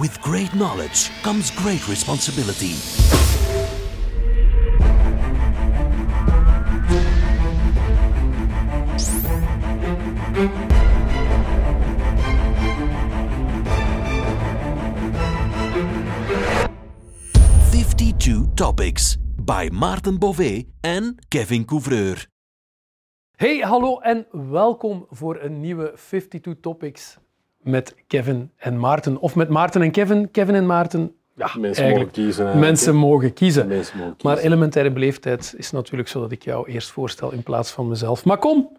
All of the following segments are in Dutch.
With great knowledge comes great responsibility. Fifty-two topics by Maarten Bové en Kevin Couvreur. Hey, hallo en welkom voor een nieuwe 52 Topics met Kevin en Maarten. Of met Maarten en Kevin, Kevin en Maarten. Ja, Mensen mogen kiezen. Mensen mogen kiezen. Mensen mogen Maar elementaire beleefdheid is natuurlijk zo dat ik jou eerst voorstel in plaats van mezelf. Maar kom,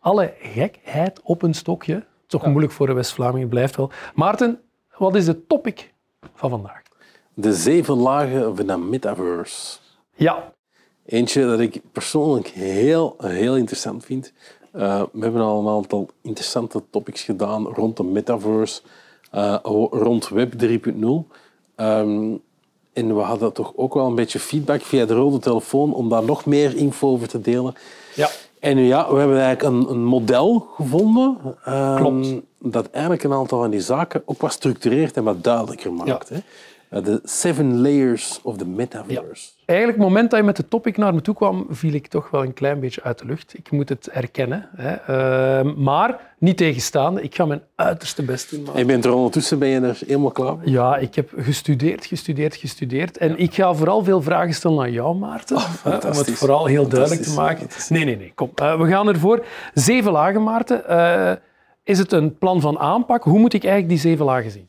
alle gekheid op een stokje. Toch moeilijk voor de West-Vlamingen, blijft wel. Maarten, wat is de topic van vandaag? De zeven lagen van de metaverse. Ja, Eentje dat ik persoonlijk heel, heel interessant vind. Eh, we hebben al een aantal interessante topics gedaan rond de metaverse, eh, rond Web 3.0. Ehm, en we hadden toch ook wel een beetje feedback via de rode telefoon om daar nog meer info over te delen. ja. En ja, we hebben eigenlijk een, een model gevonden. ehm, Klopt. Dat eigenlijk een aantal van die zaken ook wat structureert en wat duidelijker maakt. Hè. De seven layers of the metaverse. Eigenlijk, het moment dat je met de topic naar me toe kwam, viel ik toch wel een klein beetje uit de lucht. Ik moet het erkennen. Hè. Ehm, maar, niet tegenstaande, ik ga mijn uiterste best doen. En Maarten. je bent er ondertussen ben je er helemaal klaar voor? Ja, ik heb gestudeerd, gestudeerd, gestudeerd. En ik ga vooral veel vragen stellen aan jou, Maarten. hè, om het vooral heel duidelijk te maken. Nee, nee, nee. Kom, eh, we gaan ervoor. Zeven lagen, Maarten. Eh, is het een plan van aanpak? Hoe moet ik eigenlijk die zeven lagen zien?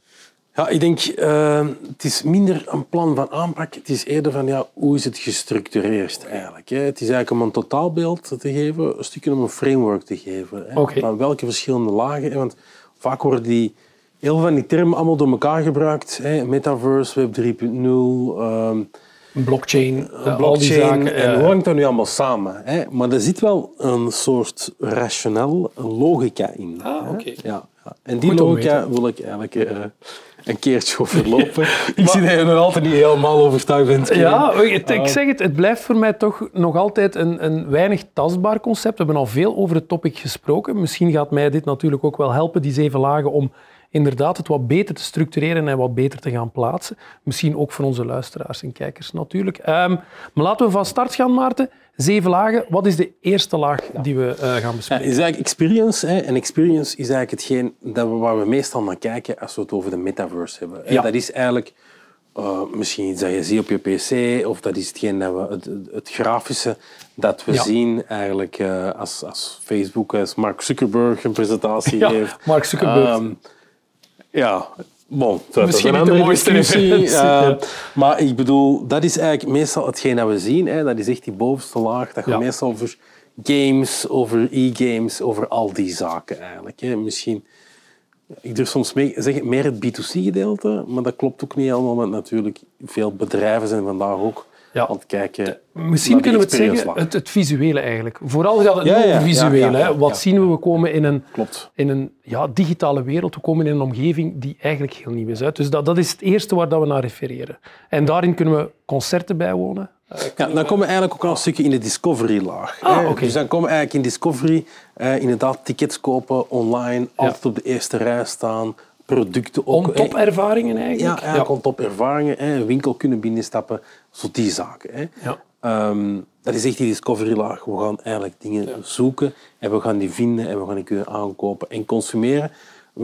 Ja, ik denk, eh, het is minder een plan van aanpak. Het is eerder van, ja, hoe is het gestructureerd eigenlijk? Hè? Het is eigenlijk om een totaalbeeld te geven, een stukje om een framework te geven. Hè? Van welke verschillende lagen. Hè? Want vaak worden die, heel veel van die termen allemaal door elkaar gebruikt. Hè? Metaverse, Web 3.0, ehm, Een blockchain, eh, al die blockchain. zaken. en eh, hoe hangt dat nu allemaal samen? Hè? Maar er zit wel een soort rationeel logica in. Ah, oké. Ja, ja. En die Goed logica wil ik eigenlijk eh, een keertje overlopen. ik zie dat je nog altijd niet helemaal overtuigd bent. Ja, het- ik zeg het, het blijft voor mij toch nog altijd een, een weinig tastbaar concept. We hebben al veel over het topic gesproken. Misschien gaat mij dit natuurlijk ook wel helpen, die zeven lagen, om inderdaad het wat beter te structureren en wat beter te gaan plaatsen. Misschien ook voor onze luisteraars en kijkers natuurlijk. Ehm, maar laten we van start gaan, Maarten. Zeven lagen. Wat is de eerste laag die we eh, gaan Ja, bespreken? is eigenlijk experience. Hè? En experience is eigenlijk hetgeen dat we, waar we meestal naar kijken als we het over de metaverse hebben. Ja. Dat is eigenlijk eh, misschien iets dat je ziet op je pc, of dat is hetgeen dat we, het, grafische dat we Ja. zien eigenlijk eh, als, als Facebook, als Mark Zuckerberg een presentatie Ja, geeft. Mark Zuckerberg. Ehm, ja, bon, dat Misschien is een andere mooiste discussie. eh. Maar ik bedoel, dat is eigenlijk meestal hetgeen dat we zien. Hè. Dat is echt die bovenste laag. Dat gaat Ja. meestal over games, over e-games, over al die zaken eigenlijk. Hè. Misschien, ik durf soms mee, zeggen meer het B2C-gedeelte, maar dat klopt ook niet helemaal, want natuurlijk veel bedrijven zijn vandaag ook Ja. aan het kijken. Misschien kunnen we het zeggen, het, het visuele eigenlijk. Vooral gaat het Ja, ja, ja, ja, hè. ja, Wat ja. zien we? We komen in een, Klopt. in een ja, digitale wereld. We komen in een omgeving die eigenlijk heel nieuw is. Hè. Dus dat, dat is het eerste waar dat we naar refereren. En daarin kunnen we concerten bijwonen. Ja, dan komen we eigenlijk ook al een stukje in de discovery-laag. Ah. Dus dan komen we eigenlijk in discovery eh, inderdaad tickets kopen online, altijd op de eerste rij staan, producten ook. On top ervaringen Ja, eigenlijk. eigenlijk on top ervaringen, hè. een winkel kunnen binnenstappen, zo die zaken. Hè. Ja. Ehm, dat is echt die discovery-laag. We gaan eigenlijk dingen zoeken en we gaan die vinden en we gaan die kunnen aankopen en consumeren.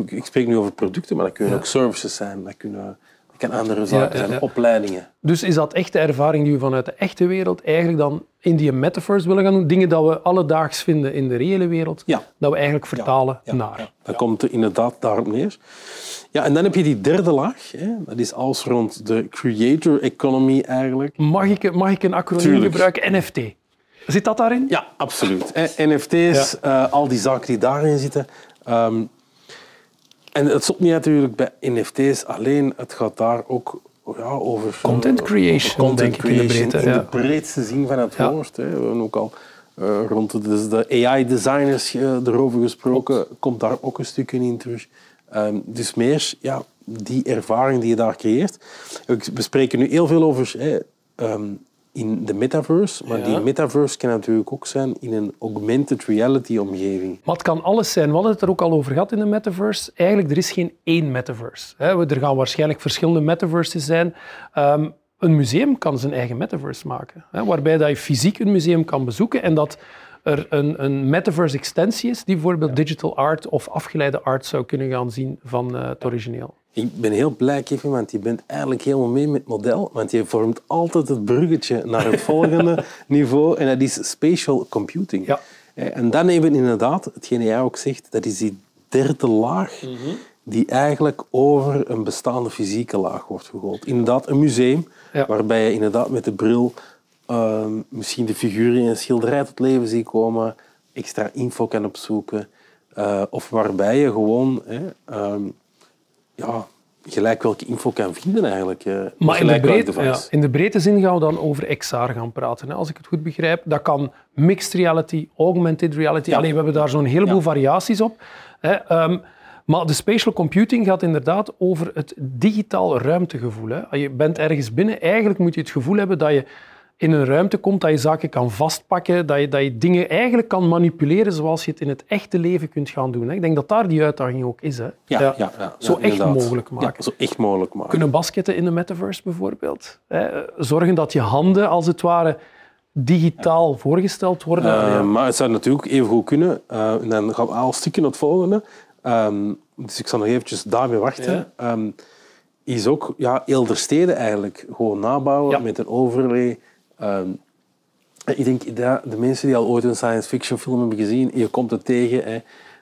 Ik spreek nu over producten, maar dat kunnen ook services zijn, dat kunnen dat kan andere zaken zijn, opleidingen. Dus is dat echt de ervaring die we vanuit de echte wereld eigenlijk dan in die metaverse willen gaan doen? Dingen dat we alledaags vinden in de reële wereld, dat we eigenlijk vertalen naar. Dat komt er inderdaad daarop neer. Ja, en dan heb je die derde laag. Hè. Dat is alles rond de creator economy eigenlijk. Mag, ik, mag ik een acroniem Tuurlijk. gebruiken? NFT. Zit dat daarin? Ja, absoluut. NFT's, eh, al die zaken die daarin zitten. Ehm, en het stopt niet natuurlijk bij NFT's alleen. Het gaat daar ook ja, over... Content eh, creation, content denk ik, in de creation breedte, in de breedste zin van het woord. Hè. We hebben ook al eh, rond de, dus de AI-designers eh, erover gesproken. Komt daar ook een stukje in terug. Ehm, dus meer ja, die ervaring die je daar creëert. We spreken nu heel veel over hè, ehm, in de metaverse. Maar Ja. die metaverse kan natuurlijk ook zijn in een augmented reality omgeving. Maar het kan alles zijn. We hadden het er ook al over gehad in de metaverse. Eigenlijk, er is geen één metaverse. Er gaan waarschijnlijk verschillende metaverses zijn. Ehm, een museum kan zijn eigen metaverse maken. Waarbij dat je fysiek een museum kan bezoeken en dat er een, een metaverse extensie is die bijvoorbeeld digital art of afgeleide art zou kunnen gaan zien van eh, het origineel. Ik ben heel blij, Kevin, want je bent eigenlijk helemaal mee met het model. Want je vormt altijd het bruggetje naar het volgende niveau. En dat is spatial computing. Ja. Eh, En dan hebben we inderdaad, hetgeen jij ook zegt, dat is die derde laag die eigenlijk over een bestaande fysieke laag wordt gegooid. Inderdaad, een museum, Ja. waarbij je inderdaad met de bril ehm, misschien de figuren in een schilderij tot leven ziet komen, extra info kan opzoeken. eh, of waarbij je gewoon ehm, ja, gelijk welke info kan vinden eigenlijk. eh, Maar in de, gelijk welk breed, device. ja, in de breedte zin gaan we dan over XR gaan praten, hè, als ik het goed begrijp. Dat kan mixed reality, augmented reality. Allee, we hebben daar zo'n heleboel Ja. variaties op. Hè. Ehm, maar de spatial computing gaat inderdaad over het digitaal ruimtegevoel. Hè. Je bent ergens binnen, eigenlijk moet je het gevoel hebben dat je in een ruimte komt, dat je zaken kan vastpakken, dat je, dat je dingen eigenlijk kan manipuleren zoals je het in het echte leven kunt gaan doen. Hè. Ik denk dat daar die uitdaging ook is. Hè. Ja, ja, ja, ja, Zo echt mogelijk maken zo echt mogelijk maken. kunnen basketten in de metaverse bijvoorbeeld. Hè? Zorgen dat je handen als het ware digitaal voorgesteld worden. Eh, Ja. Maar het zou natuurlijk even goed kunnen. eh, en dan gaan we al stikken naar het volgende. Ehm, dus ik zal nog eventjes daarmee wachten. Ehm, is ook ja, steden eigenlijk gewoon nabouwen met een overlay. Ehm, ik denk dat de mensen die al ooit een science fiction film hebben gezien, je komt het tegen hè,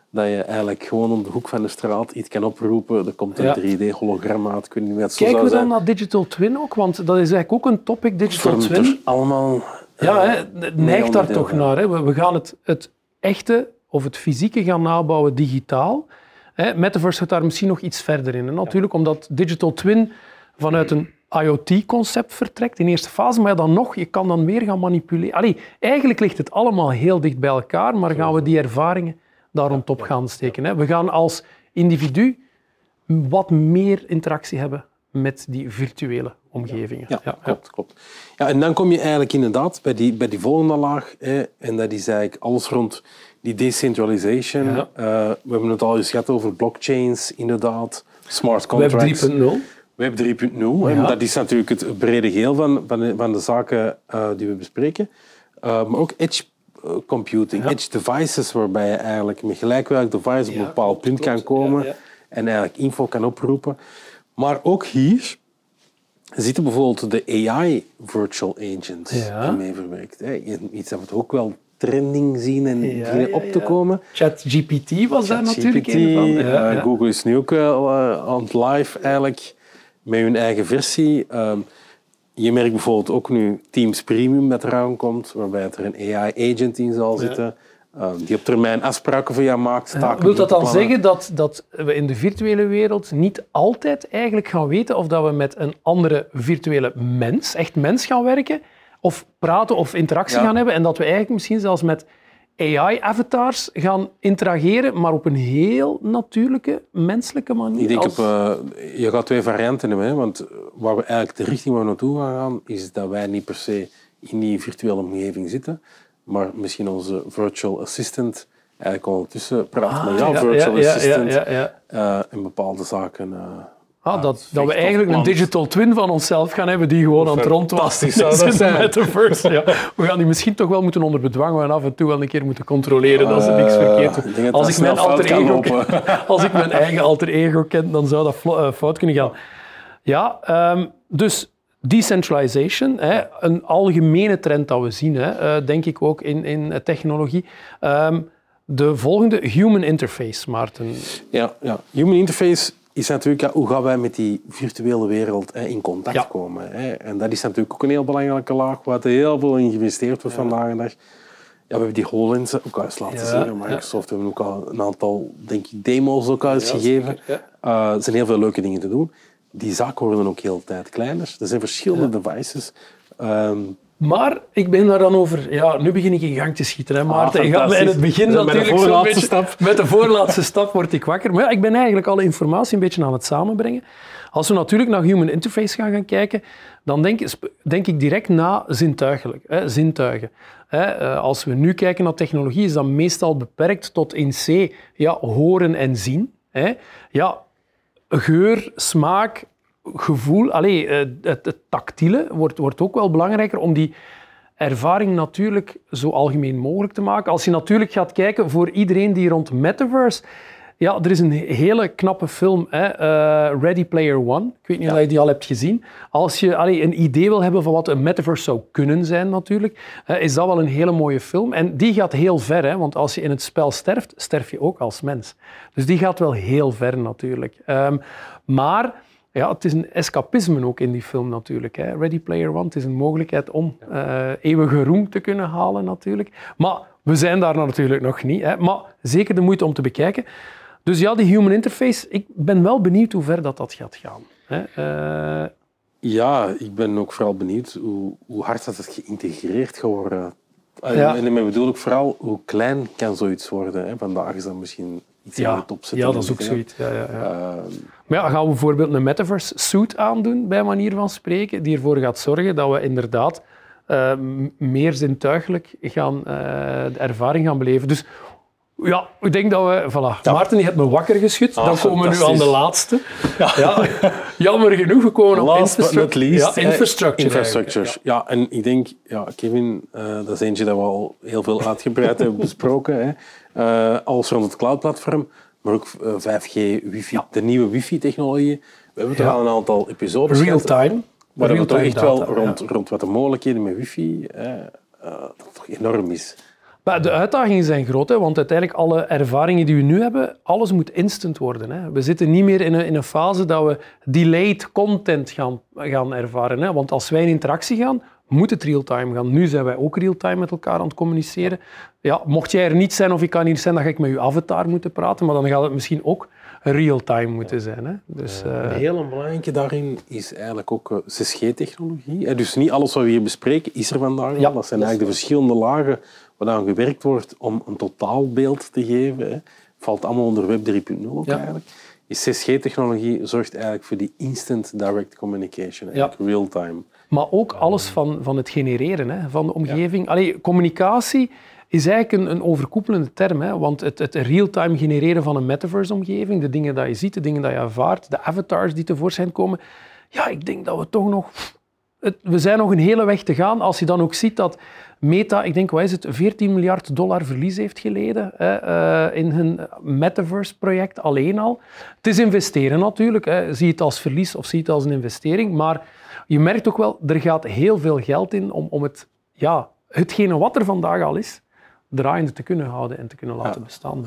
dat je eigenlijk gewoon om de hoek van de straat iets kan oproepen. Er komt een Ja. 3D-hologram uit. Ik weet niet meer wat het zo Kijken we dan zijn. naar digital twin ook? Want dat is eigenlijk ook een topic, digital Vormt twin. allemaal... Ja, eh, hè, het neigt daar toch van. naar. Hè. We, we gaan het, het echte of het fysieke gaan nabouwen digitaal. Hè. Metaverse gaat daar misschien nog iets verder in. hè. Natuurlijk, omdat digital twin vanuit een IoT-concept vertrekt in eerste fase, maar dan nog, je kan dan weer gaan manipuleren. Allee, eigenlijk ligt het allemaal heel dicht bij elkaar, maar gaan we die ervaringen daar rond op gaan steken. Hè. We gaan als individu wat meer interactie hebben met die virtuele omgevingen. Ja, klopt, klopt. Ja, en dan kom je eigenlijk inderdaad bij die, bij die volgende laag. Hè, en dat is eigenlijk alles rond die decentralization. Ja. Eh, we hebben het al eens gehad over blockchains, inderdaad. Smart Web contracts. 3.0. Web 3.0. hè, Ja. Dat is natuurlijk het brede geheel van, van, de, van de zaken eh, die we bespreken. Eh, maar ook edge eh, computing, Ja. edge devices, waarbij je eigenlijk met gelijk welk device op een bepaald punt kan komen en eigenlijk info kan oproepen. Maar ook hier zitten bijvoorbeeld de AI virtual agents Ja. mee verwerkt. Hè. Iets dat we ook wel trending zien en Ja, op te komen. ChatGPT was daar natuurlijk GPT, een van. Google is nu ook wel eh, aan het live eigenlijk met hun eigen versie. Ehm, je merkt bijvoorbeeld ook nu Teams Premium dat eraan komt, waarbij er een AI-agent in zal zitten, ehm, die op termijn afspraken voor jou maakt. taken Wil dat dan plannen. zeggen dat, dat we in de virtuele wereld niet altijd eigenlijk gaan weten of dat we met een andere virtuele mens, echt mens, gaan werken? Of praten of interactie Ja. gaan hebben en dat we eigenlijk misschien zelfs met AI-avatars gaan interageren, maar op een heel natuurlijke, menselijke manier? Ik denk als- op, eh, je gaat twee varianten hebben, hè, want waar we eigenlijk de richting waar we naartoe gaan gaan, is dat wij niet per se in die virtuele omgeving zitten, maar misschien onze virtual assistant eigenlijk ondertussen praat met jouw Ah, ja, virtual ja, assistant ja, ja. eh, en bepaalde zaken. eh, Ah, dat, dat we eigenlijk een digital twin van onszelf gaan hebben die gewoon aan het rondwassen zou is dat zijn. metaverse. Ja. We gaan die misschien toch wel moeten onder bedwang en af en toe wel een keer moeten controleren dat ze niks Eh, verkeerd doen. Als ik, mijn alter ego ken, als ik mijn eigen alter ego ken, dan zou dat eh, fout kunnen gaan. Ja, ehm, dus decentralization, hè, een algemene trend dat we zien, hè, eh, denk ik ook in, in technologie. Ehm, de volgende, human interface, Maarten. Ja, ja. Human interface is natuurlijk, ja, hoe gaan wij met die virtuele wereld hè, in contact Ja. komen? Hè? En dat is natuurlijk ook een heel belangrijke laag, waar er heel veel in geïnvesteerd wordt vandaag de dag. Ja, we hebben die HoloLens ook al eens laten zien. Microsoft hebben ook al een aantal denk ik, demo's ook al eens gegeven. Eh, er zijn heel veel leuke dingen te doen. Die zaken worden ook heel de tijd kleiner. Er zijn verschillende devices. Ehm, Maar ik ben daar dan over... Ja, nu begin ik in gang te schieten, hè, Maarten. Ah, Ik ga- in het begin Met de natuurlijk voorlaatste beetje- stap. Met de voorlaatste stap word ik wakker. Maar ja, ik ben eigenlijk alle informatie een beetje aan het samenbrengen. Als we natuurlijk naar human interface gaan gaan kijken, dan denk, denk ik direct na zintuigelijk. Hè, zintuigen. Hè, eh, als we nu kijken naar technologie, is dat meestal beperkt tot in C, ja, horen en zien. Hè. Ja, geur, smaak, gevoel, allee, eh, het, het tactiele wordt, wordt ook wel belangrijker om die ervaring natuurlijk zo algemeen mogelijk te maken. Als je natuurlijk gaat kijken voor iedereen die rond metaverse... Ja, er is een hele knappe film, hè, eh, Ready Player One. Ik weet niet of je die al hebt gezien. Als je allee, een idee wil hebben van wat een metaverse zou kunnen zijn natuurlijk, is dat wel een hele mooie film. En die gaat heel ver, hè, want als je in het spel sterft, sterf je ook als mens. Dus die gaat wel heel ver natuurlijk. Ehm, maar ja, het is een escapisme ook in die film natuurlijk. Hè. Ready Player One, het is een mogelijkheid om eh, eeuwige roem te kunnen halen natuurlijk. Maar we zijn daar natuurlijk nog niet. Hè. Maar zeker de moeite om te bekijken. Dus ja, die human interface, ik ben wel benieuwd hoe ver dat, dat gaat gaan. Hè. Eh, Ja, ik ben ook vooral benieuwd hoe, hoe hard dat het geïntegreerd gaat worden. En, Ja. en daarmee bedoel ik vooral hoe klein kan zoiets worden. Hè? Vandaag is dat misschien iets aan ja, het opzetten. ja, dat is ook zoiets. Ja, ja, ja. Eh, Maar ja, gaan we bijvoorbeeld een metaverse suit aandoen, bij manier van spreken, die ervoor gaat zorgen dat we inderdaad eh, meer zintuigelijk gaan, eh, de ervaring gaan beleven. Dus ja, ik denk dat we... Voilà. Maarten, die heeft me wakker geschud. Ah, Dan komen we nu aan de laatste. Ja. jammer genoeg, we komen op Last but not least. Ja, eh, infrastructure. infrastructures. Ja. en ik denk, ja, Kevin, eh, dat is eentje dat we al heel veel uitgebreid hebben besproken. Hè. Eh, alles rond het cloudplatform, maar ook eh, 5G, wifi, de nieuwe wifi-technologieën. We hebben toch Ja. al een aantal episodes gehad, Real-time. Maar we toch echt wel rond, ja. rond wat de mogelijkheden met wifi, eh, eh, dat toch enorm is. Maar de uitdagingen zijn groot, hè, want uiteindelijk alle ervaringen die we nu hebben, alles moet instant worden. Hè. We zitten niet meer in een, in een fase dat we delayed content gaan, gaan ervaren. Hè. Want als wij in interactie gaan, moet het real-time gaan. Nu zijn wij ook real-time met elkaar aan het communiceren. Ja, mocht jij er niet zijn of ik kan hier zijn, dan ga ik met uw avatar moeten praten, maar dan gaat het misschien ook real-time moeten zijn. Hè. Dus, eh, Een hele belangrijke daarin is eigenlijk ook eh, 6G-technologie. Eh, Dus niet alles wat we hier bespreken is er vandaag. Ja, dat zijn eigenlijk de verschillende lagen waaraan gewerkt wordt om een totaalbeeld te geven. hè. Valt allemaal onder Web 3.0 ook Ja. eigenlijk. Die 6G-technologie zorgt eigenlijk voor die instant direct communication, eigenlijk real-time. Maar ook alles van, van het genereren hè, van de omgeving. Allee, communicatie is eigenlijk een, een overkoepelende term. Hè, want het, het real-time genereren van een metaverse-omgeving, de dingen die je ziet, de dingen die je ervaart, de avatars die tevoorschijn komen. Ja, ik denk dat we toch nog... Het, we zijn nog een hele weg te gaan. Als je dan ook ziet dat Meta, ik denk, wat is het, 14 miljard dollar verlies heeft geleden hè, eh, in hun metaverse-project alleen al. Het is investeren natuurlijk. Hè. Zie het als verlies of zie het als een investering. Maar je merkt ook wel, er gaat heel veel geld in om, om het, ja, hetgene wat er vandaag al is, draaiende te kunnen houden en te kunnen laten bestaan.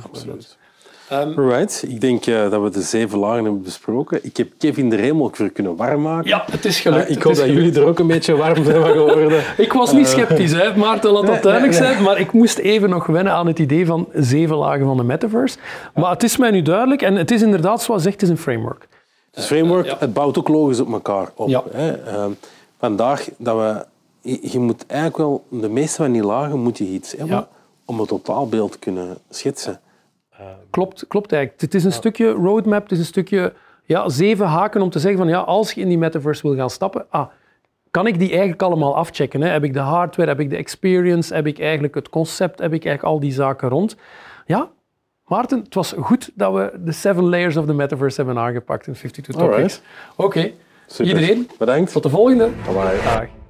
Right. Ik denk eh, dat we de zeven lagen hebben besproken. Ik heb Kevin er helemaal voor kunnen warm maken. Ja, het is gelukt. Eh, ik Het hoop dat gelukt. jullie er ook een beetje warm zijn van geworden. Ik was niet sceptisch, hè, Maarten, laat dat duidelijk zijn. Maar ik moest even nog wennen aan het idee van zeven lagen van de metaverse. Maar het is mij nu duidelijk. En het is inderdaad, zoals zegt, het is een framework. Het framework, het bouwt ook logisch op elkaar op. Ja. Hè. Ehm, vandaag dat we... Je, moet eigenlijk wel... De meeste van die lagen moet je iets hebben Ja. om een totaalbeeld te kunnen schetsen. Klopt, klopt eigenlijk. Het is een stukje roadmap, het is een stukje ja, zeven haken om te zeggen van ja, als je in die metaverse wil gaan stappen, ah, kan ik die eigenlijk allemaal afchecken? Hè? Heb ik de hardware, heb ik de experience, heb ik eigenlijk het concept, heb ik eigenlijk al die zaken rond? Ja, Maarten, het was goed dat we de seven layers of the metaverse hebben aangepakt in 52 Topics. Oké, iedereen, Bedankt. tot de volgende. Bye. Dag.